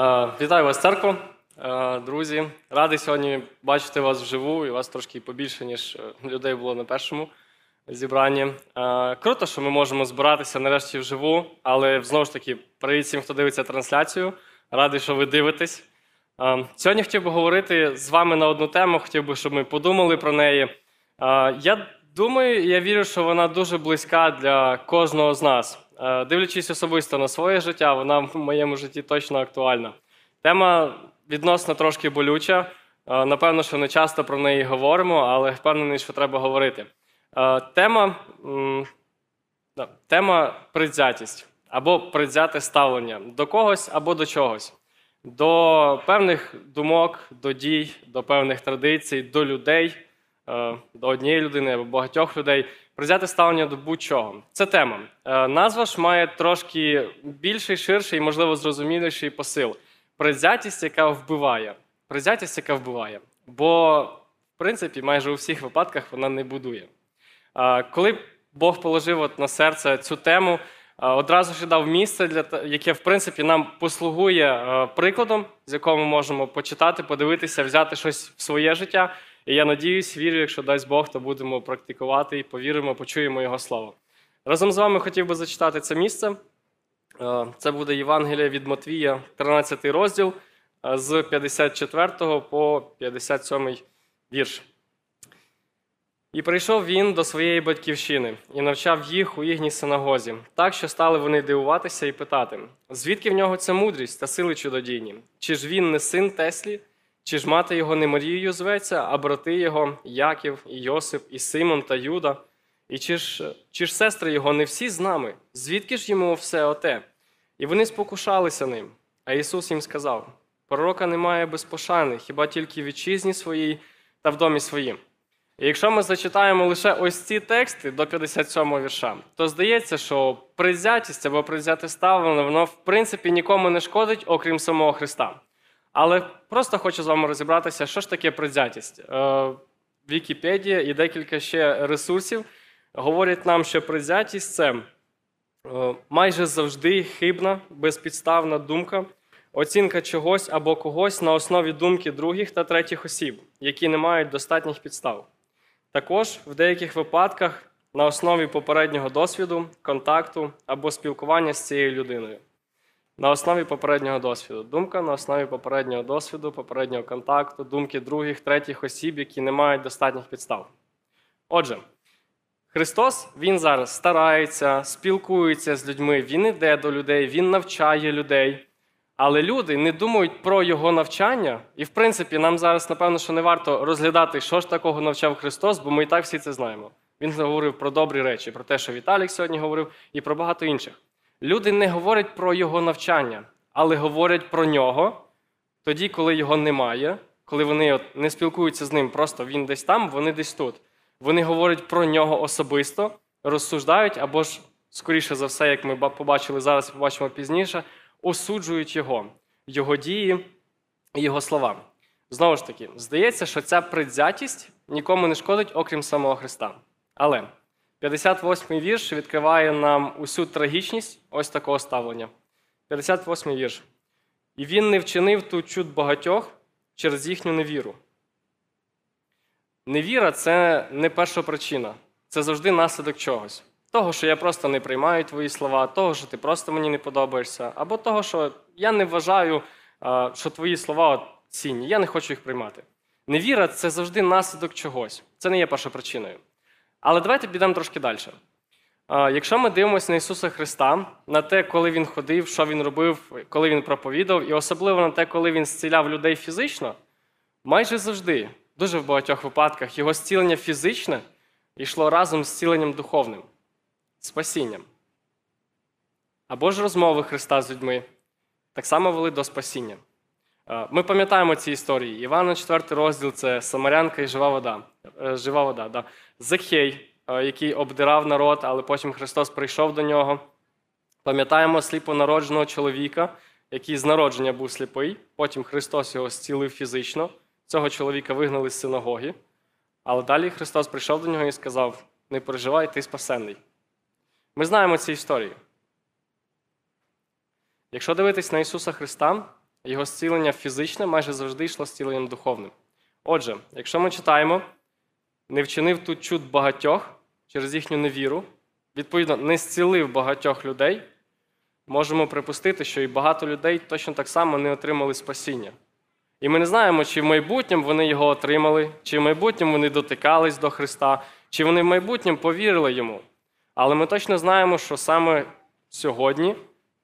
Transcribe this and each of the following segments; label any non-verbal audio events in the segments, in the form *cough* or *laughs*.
Е, Вітаю вас, церкво, Е, друзі. Радий сьогодні бачити вас вживу, і вас трошки побільше, ніж е, людей було на першому зібранні. Круто, що ми можемо збиратися нарешті вживу, але знову ж таки, привіт всім, хто дивиться трансляцію. Радий, що ви дивитесь. Сьогодні хотів би говорити з вами на одну тему, хотів би, щоб ми подумали про неї. Я думаю, я вірю, що вона дуже близька для кожного з нас. Е, Дивлячись особисто на своє життя, вона в моєму житті точно актуальна. Тема відносно трошки болюча. Е, Напевно, що не часто про неї говоримо, але впевнений, що треба говорити. Е, Тема, тема предвзятість або предвзяте ставлення до когось або до чогось, до певних думок, до дій, до певних традицій, до людей, до однієї людини або багатьох людей. Предвзяте ставлення до будь-чого. Це тема. Е, Назва ж має трошки більший, ширший і, можливо, зрозуміліший посил. Предвзятість, яка вбиває. Предвзятість, яка вбиває. Бо, в принципі, майже у всіх випадках вона не будує. Коли Бог положив от на серце цю тему, одразу ж дав місце, для, яке, в принципі, нам послугує е, прикладом, з якого ми можемо почитати, подивитися, взяти щось в своє життя. І я надіюсь, вірю, якщо дасть Бог, то будемо практикувати і повіримо, почуємо Його слово. Разом з вами хотів би зачитати це місце. Е, Це буде Євангелія від Матвія, 13 розділ е, з 54 по 57 вірш. І прийшов він до своєї батьківщини і навчав їх у їхній синагозі, так що стали вони дивуватися і питати, звідки в нього ця мудрість та сили чудодійні? Чи ж він не син Теслі, чи ж мати його не Марією зветься, а брати його Яків, і Йосип, і Симон та Юда? І чи ж, чи ж сестри його не всі з нами? Звідки ж йому все оте? І вони спокушалися ним. А Ісус їм сказав: Пророка немає без пошани, хіба тільки в вітчизні своїй та в домі своїм. І якщо ми зачитаємо лише ось ці тексти до 57 вірша, то здається, що призятість або призяте ставлення, воно в принципі нікому не шкодить, окрім самого Христа. Але просто хочу з вами розібратися, що ж таке призятість. Е, Вікіпедія і декілька ще ресурсів говорять нам, що призятість це е, майже завжди хибна, безпідставна думка, оцінка чогось або когось на основі думки других та третіх осіб, які не мають достатніх підстав. Також в деяких випадках на основі попереднього досвіду, контакту або спілкування з цією людиною. На основі попереднього досвіду. Думка на основі попереднього досвіду, попереднього контакту, думки других, третіх осіб, які не мають достатніх підстав. Отже, Христос Він зараз старається, спілкується з людьми, Він іде до людей, Він навчає людей. Але люди не думають про його навчання, і в принципі нам зараз, напевно, що не варто розглядати, що ж такого навчав Христос, бо ми і так всі це знаємо. Він говорив про добрі речі, про те, що Віталік сьогодні говорив, і про багато інших. Люди не говорять про його навчання, але говорять про нього тоді, коли його немає, коли вони от не спілкуються з ним, просто він десь там, вони десь тут. Вони говорять про нього особисто, розсуждають, або ж, скоріше за все, як ми побачили зараз і побачимо пізніше, осуджують його, його дії і його слова. Знову ж таки, здається, що ця предвзятість нікому не шкодить, окрім самого Христа. Але 58-й вірш відкриває нам усю трагічність ось такого ставлення. 58-й вірш. І він не вчинив тут чуд багатьох через їхню невіру. Невіра це не перша причина, це завжди наслідок чогось. Того, що я просто не приймаю твої слова, того, що ти просто мені не подобаєшся, або того, що я не вважаю, що твої слова цінні, я не хочу їх приймати. Невіра це завжди наслідок чогось. Це не є першою причиною. Але давайте підемо трошки далі. Якщо ми дивимося на Ісуса Христа, на те, коли Він ходив, що Він робив, коли Він проповідав, і особливо на те, коли Він зціляв людей фізично, майже завжди, дуже в багатьох випадках, його зцілення фізичне йшло разом з зціленням духовним, спасінням. Або ж розмови Христа з людьми так само вели до спасіння. Е, Ми пам'ятаємо ці історії. Івана 4 розділ це Самарянка і жива вода. Е, Жива вода да. Захей, е, який обдирав народ, але потім Христос прийшов до нього. Пам'ятаємо сліпонародженого чоловіка, який з народження був сліпий. Потім Христос його зцілив фізично. Цього чоловіка вигнали з синагоги. Але далі Христос прийшов до нього і сказав: Не переживай, ти спасенний. Ми знаємо ці історії. Якщо дивитись на Ісуса Христа, його зцілення фізичне майже завжди йшло зціленням духовним. Отже, якщо ми читаємо, не вчинив тут чуд багатьох через їхню невіру, відповідно, не зцілив багатьох людей, можемо припустити, що і багато людей точно так само не отримали спасіння. І ми не знаємо, чи в майбутньому вони його отримали, чи в майбутньому вони дотикались до Христа, чи вони в майбутньому повірили йому. Але ми точно знаємо, що саме сьогодні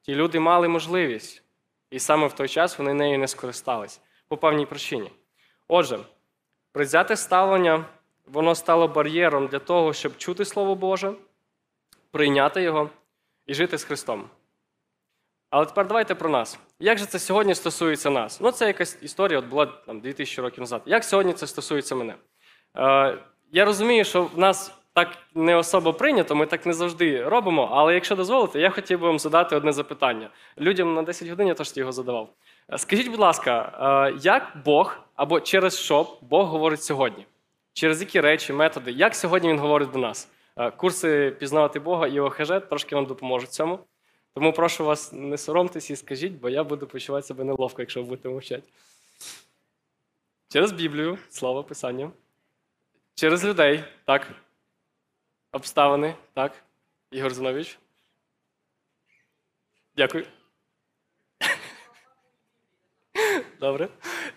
ті люди мали можливість, і саме в той час вони нею не скористались по певній причині. Отже, призяте ставлення, воно стало бар'єром для того, щоб чути Слово Боже, прийняти його і жити з Христом. Але тепер давайте про нас. Як же це сьогодні стосується нас? Ну, це якась історія, от була там 2000 років назад. Як сьогодні це стосується мене? Е, я розумію, що в нас так не особо прийнято, ми так не завжди робимо. Але якщо дозволите, я хотів би вам задати одне запитання. Людям на 10 годин я теж його задавав. Е, Скажіть, будь ласка, е, як Бог або через що Бог говорить сьогодні? Через які речі, методи? Як сьогодні він говорить до нас? Е, Курси пізнавати Бога і ОХЖ трошки вам допоможуть цьому. Тому прошу вас, не соромтесь і скажіть, бо я буду почувати себе неловко, якщо ви будете мовчати. Через Біблію, слава Писання. Через людей, так. Обставини, так. Ігор Зинович. Дякую. *laughs* Добре,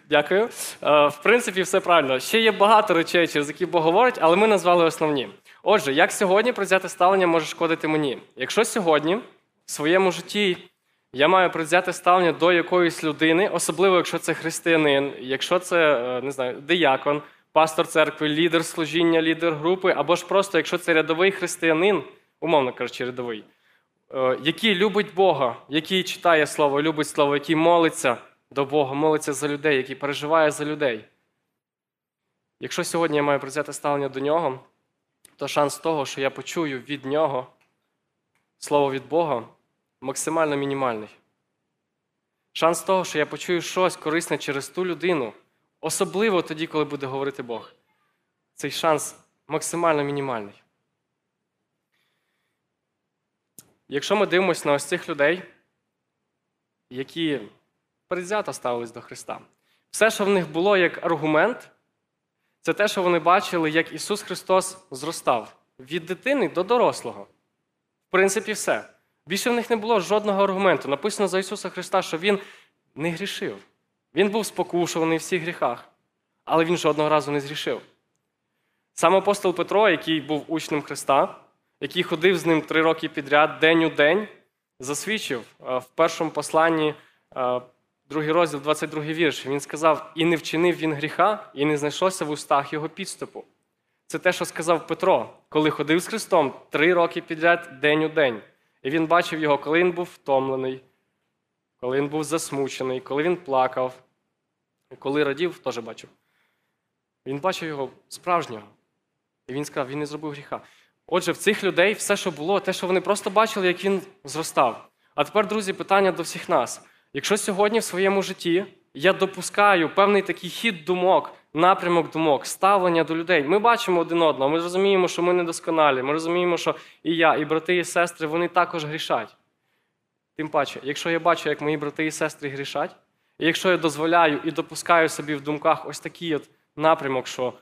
дякую. Е, В принципі, все правильно. Ще є багато речей, через які Бог говорить, але ми назвали основні. Отже, як сьогодні призяте ставлення може шкодити мені? Якщо сьогодні в своєму житті я маю призяте ставлення до якоїсь людини, особливо якщо це християнин, якщо це е, не знаю, диякон, пастор церкви, лідер служіння, лідер групи, або ж просто якщо це рядовий християнин, умовно кажучи, рядовий, е, який любить Бога, який читає Слово, любить Слово, який молиться до Бога, молиться за людей, який переживає за людей. Якщо сьогодні я маю призяте ставлення до нього, то шанс того, що я почую від нього слово від Бога, максимально мінімальний. Шанс того, що я почую щось корисне через ту людину, особливо тоді, коли буде говорити Бог. Цей шанс максимально мінімальний. Якщо ми дивимося на ось цих людей, які предвзято ставились до Христа, все, що в них було як аргумент, це те, що вони бачили, як Ісус Христос зростав від дитини до дорослого. В принципі, все. Більше в них не було жодного аргументу. Написано за Ісуса Христа, що Він не грішив. Він був спокушуваний в всіх гріхах, але він жодного разу не згрішив. Сам апостол Петро, який був учнем Христа, який ходив з ним три роки підряд, день у день, засвідчив е, в першому посланні, е, другий розділ, 22 вірш. Він сказав: І не вчинив він гріха, і не знайшлося в устах його підступу. Це те, що сказав Петро, коли ходив з Христом три роки підряд, день у день. І він бачив його, коли він був втомлений, коли він був засмучений, коли він плакав, коли радів, теж бачив. Він бачив його справжнього. І він сказав, він не зробив гріха. Отже, в цих людей все, що було, те, що вони просто бачили, як він зростав. А тепер, друзі, питання до всіх нас. Якщо сьогодні в своєму житті я допускаю певний такий хід думок, напрямок думок, ставлення до людей, ми бачимо один одного, ми розуміємо, що ми недосконалі, ми розуміємо, що і я, і брати, і сестри, вони також грішать. Тим паче, якщо я бачу, як мої брати і сестри грішать, і якщо я дозволяю і допускаю собі в думках ось такий от напрямок, що,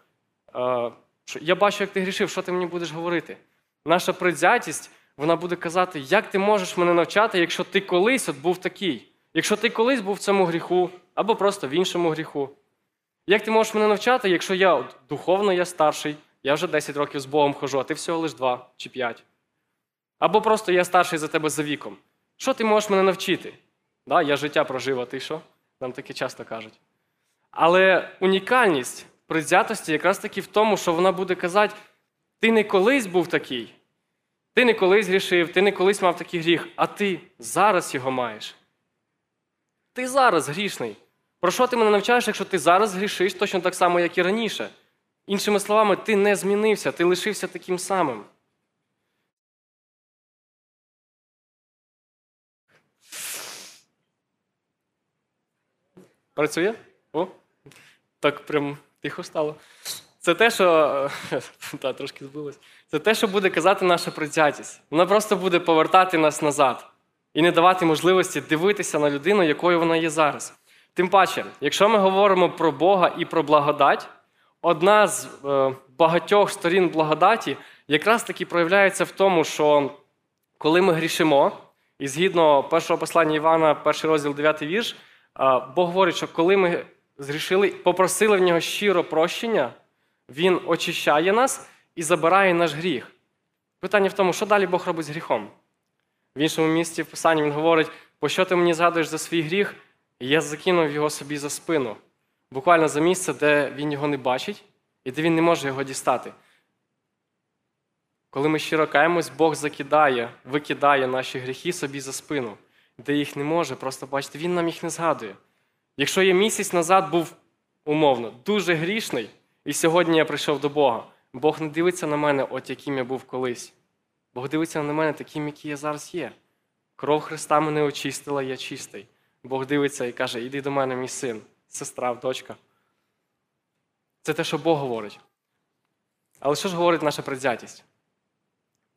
е, що я бачу, як ти грішив, що ти мені будеш говорити? Наша предвзятість, вона буде казати, як ти можеш мене навчати, якщо ти колись от був такий, якщо ти колись був в цьому гріху, або просто в іншому гріху. Як ти можеш мене навчати, якщо я от, духовно я старший, я вже 10 років з Богом хожу, а ти всього лиш 2 чи 5. Або просто я старший за тебе за віком. Що ти можеш мене навчити? Да, я життя прожив, а ти що? Нам таке часто кажуть. Але унікальність предвзятості якраз таки в тому, що вона буде казати: ти не колись був такий, ти не колись грішив, ти не колись мав такий гріх, а ти зараз його маєш. Ти зараз грішний. Про що ти мене навчаєш, якщо ти зараз грішиш точно так само, як і раніше? Іншими словами, ти не змінився, ти лишився таким самим. Працює? О, так прям тихо стало. Це те, що *laughs* та, трошки збилось. Це те, що буде казати наша предвзятість. Вона просто буде повертати нас назад і не давати можливості дивитися на людину, якою вона є зараз. Тим паче, якщо ми говоримо про Бога і про благодать, одна з е, багатьох сторін благодаті якраз таки проявляється в тому, що коли ми грішимо, і згідно першого послання Івана, перший розділ, 9 вірш, Бог говорить, що коли ми згрішили, попросили в нього щиро прощення, Він очищає нас і забирає наш гріх. Питання в тому, що далі Бог робить з гріхом. В іншому місці в Писанні він говорить, по що ти мені згадуєш за свій гріх, я закинув його собі за спину. Буквально за місце, де він його не бачить, і де він не може його дістати. Коли ми щиро каємось, Бог закидає, викидає наші гріхи собі за спину, де їх не може, просто бачите, він нам їх не згадує. Якщо я місяць назад був умовно дуже грішний, і сьогодні я прийшов до Бога, Бог не дивиться на мене, от яким я був колись. Бог дивиться на мене таким, який я зараз є. Кров Христа мене очистила, я чистий. Бог дивиться і каже: Іди до мене, мій син, сестра, дочка. Це те, що Бог говорить. Але що ж говорить наша предвзятість?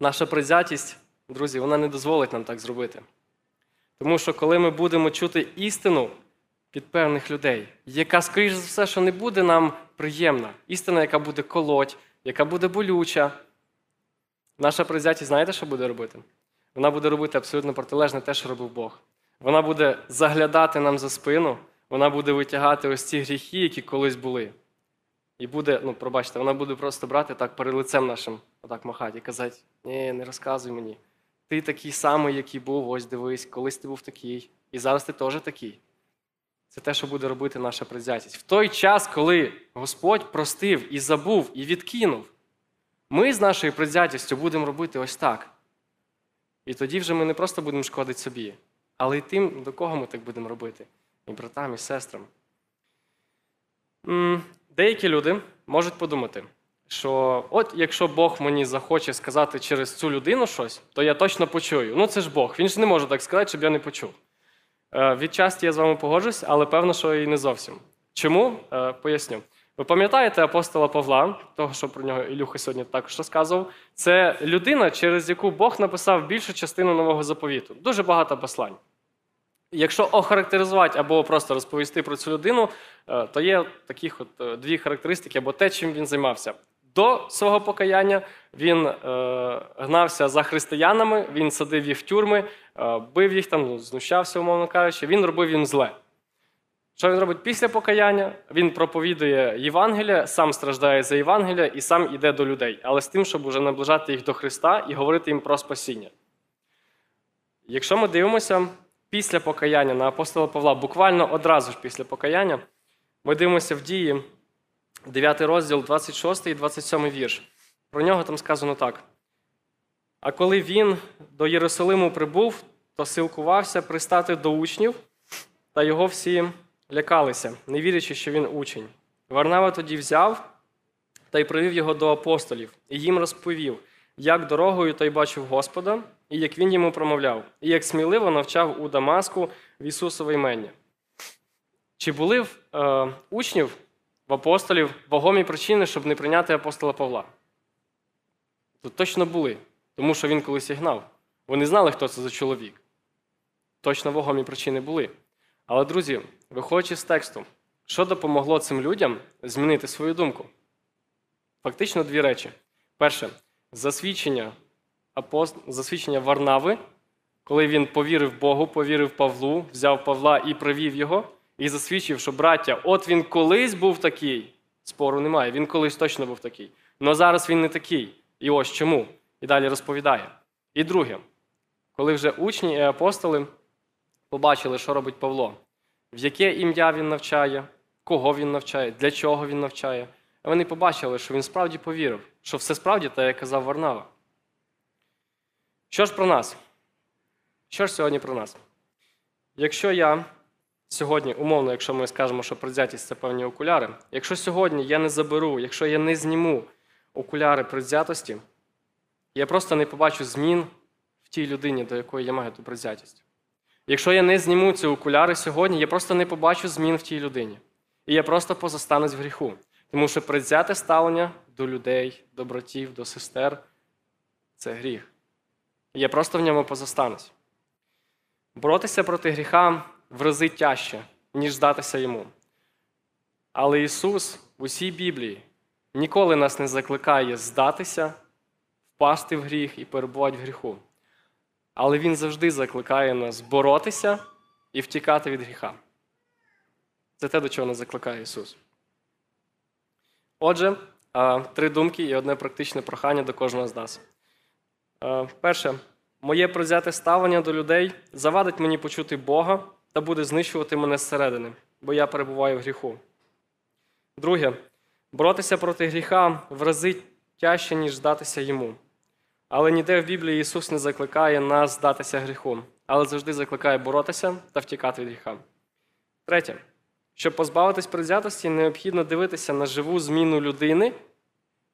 Наша предвзятість, друзі, вона не дозволить нам так зробити. Тому що коли ми будемо чути істину від певних людей, яка, скоріш за все, що не буде нам приємна, істина, яка буде колоть, яка буде болюча, наша предвзятість, знаєте, що буде робити? Вона буде робити абсолютно протилежне те, що робив Бог. Вона буде заглядати нам за спину, вона буде витягати ось ці гріхи, які колись були. І буде, ну, пробачте, вона буде просто брати так перед лицем нашим, отак махати і казати: ні, не розказуй мені. Ти такий самий, який був, ось дивись, колись ти був такий, і зараз ти теж такий. Це те, що буде робити наша предвзятість. В той час, коли Господь простив і забув, і відкинув, ми з нашою предвзятістю будемо робити ось так. І тоді вже ми не просто будемо шкодити собі, але й тим, до кого ми так будемо робити, і братам, і сестрам. Деякі люди можуть подумати, що от якщо Бог мені захоче сказати через цю людину щось, то я точно почую. Ну це ж Бог, він ж не може так сказати, щоб я не почув. Е, Відчасті я з вами погоджусь, але певно, що і не зовсім. Чому? Е, Поясню. Ви пам'ятаєте апостола Павла, того, що про нього Ілюха сьогодні також розказував? Це людина, через яку Бог написав більшу частину нового заповіту. Дуже багато послань. Якщо охарактеризувати або просто розповісти про цю людину, е, то є таких от е, дві характеристики, або те, чим він займався. До свого покаяння він е, гнався за християнами, він садив їх в тюрми, е, бив їх там, ну, знущався, умовно кажучи, він робив їм зле. Що він робить після покаяння? Він проповідує Євангелія, сам страждає за Євангелія і сам іде до людей, але з тим, щоб уже наближати їх до Христа і говорити їм про спасіння. Якщо ми дивимося після покаяння на апостола Павла, буквально одразу ж після покаяння, ми дивимося в дії 9 розділ, 26 і 27 вірш. Про нього там сказано так. А коли він до Єрусалиму прибув, то силкувався пристати до учнів, та його всі лякалися, не вірячи, що він учень. Варнава тоді взяв та й привів його до апостолів, і їм розповів, як дорогою той бачив Господа, і як він йому промовляв, і як сміливо навчав у Дамаску в Ісусове імення. Чи були в е, учнів, в апостолів вагомі причини, щоб не прийняти апостола Павла? Тут точно були, тому що він колись і гнав. Вони знали, хто це за чоловік. Точно вагомі причини були. Але, друзі, виходячи з тексту, що допомогло цим людям змінити свою думку? Фактично дві речі. Перше, засвідчення, апост... засвідчення Варнави, коли він повірив Богу, повірив Павлу, взяв Павла і привів його, і засвідчив, що браття, от він колись був такий, спору немає, він колись точно був такий. Але зараз він не такий. І ось чому. І далі розповідає. І друге, коли вже учні і апостоли побачили, що робить Павло, в яке ім'я він навчає, кого він навчає, для чого він навчає. Вони побачили, що він справді повірив, що все справді те, як казав Варнава. Що ж про нас? Що ж сьогодні про нас? Якщо я сьогодні, умовно, якщо ми скажемо, що предвзятість – це певні окуляри, якщо сьогодні я не заберу, якщо я не зніму окуляри предвзятості, я просто не побачу змін в тій людині, до якої я маю ту предвзятість. Якщо я не зніму ці окуляри сьогодні, я просто не побачу змін в тій людині. І я просто позастанусь в гріху. Тому що предвзяте ставлення до людей, до братів, до сестер це гріх. І я просто в ньому позастанусь. Боротися проти гріха в рази тяжче, ніж здатися йому. Але Ісус в усій Біблії ніколи нас не закликає здатися, впасти в гріх і перебувати в гріху. Але Він завжди закликає нас боротися і втікати від гріха. Це те, до чого нас закликає Ісус. Отже, три думки і одне практичне прохання до кожного з нас. Перше, моє прозяте ставлення до людей завадить мені почути Бога та буде знищувати мене зсередини, бо я перебуваю в гріху. Друге, боротися проти гріха в рази тяжче, ніж здатися йому. Але ніде в Біблії Ісус не закликає нас здатися гріху, але завжди закликає боротися та втікати від гріха. Третє. Щоб позбавитись предвзятості, необхідно дивитися на живу зміну людини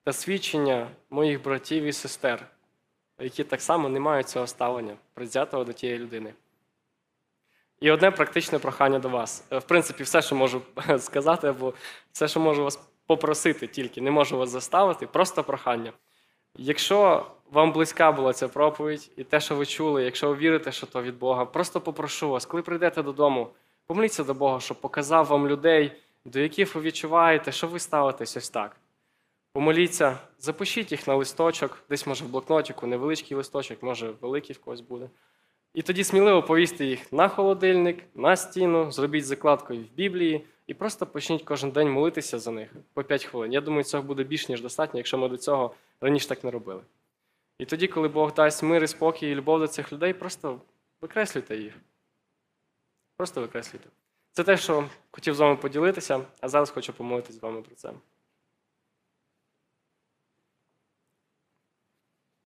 та свідчення моїх братів і сестер, які так само не мають цього ставлення предвзятого до тієї людини. І одне практичне прохання до вас. Е, В принципі, все, що можу *laughs* сказати, або все, що можу вас попросити, тільки не можу вас заставити, просто прохання. Якщо вам близька була ця проповідь і те, що ви чули, якщо ви вірите, що то від Бога, просто попрошу вас, коли прийдете додому, помоліться до Бога, щоб показав вам людей, до яких ви відчуваєте, що ви ставитесь ось так. Помоліться, запишіть їх на листочок, десь може в блокнотику, невеличкий листочок, може великий в когось буде. І тоді сміливо повісьте їх на холодильник, на стіну, зробіть закладкою в Біблії і просто почніть кожен день молитися за них по 5 хвилин. Я думаю, цього буде більш ніж достатньо, якщо ми до цього раніше так не робили. І тоді, коли Бог дасть мир і спокій і любов до цих людей, просто викреслюйте їх. Просто викреслюйте. Це те, що хотів з вами поділитися, а зараз хочу помолитися з вами про це.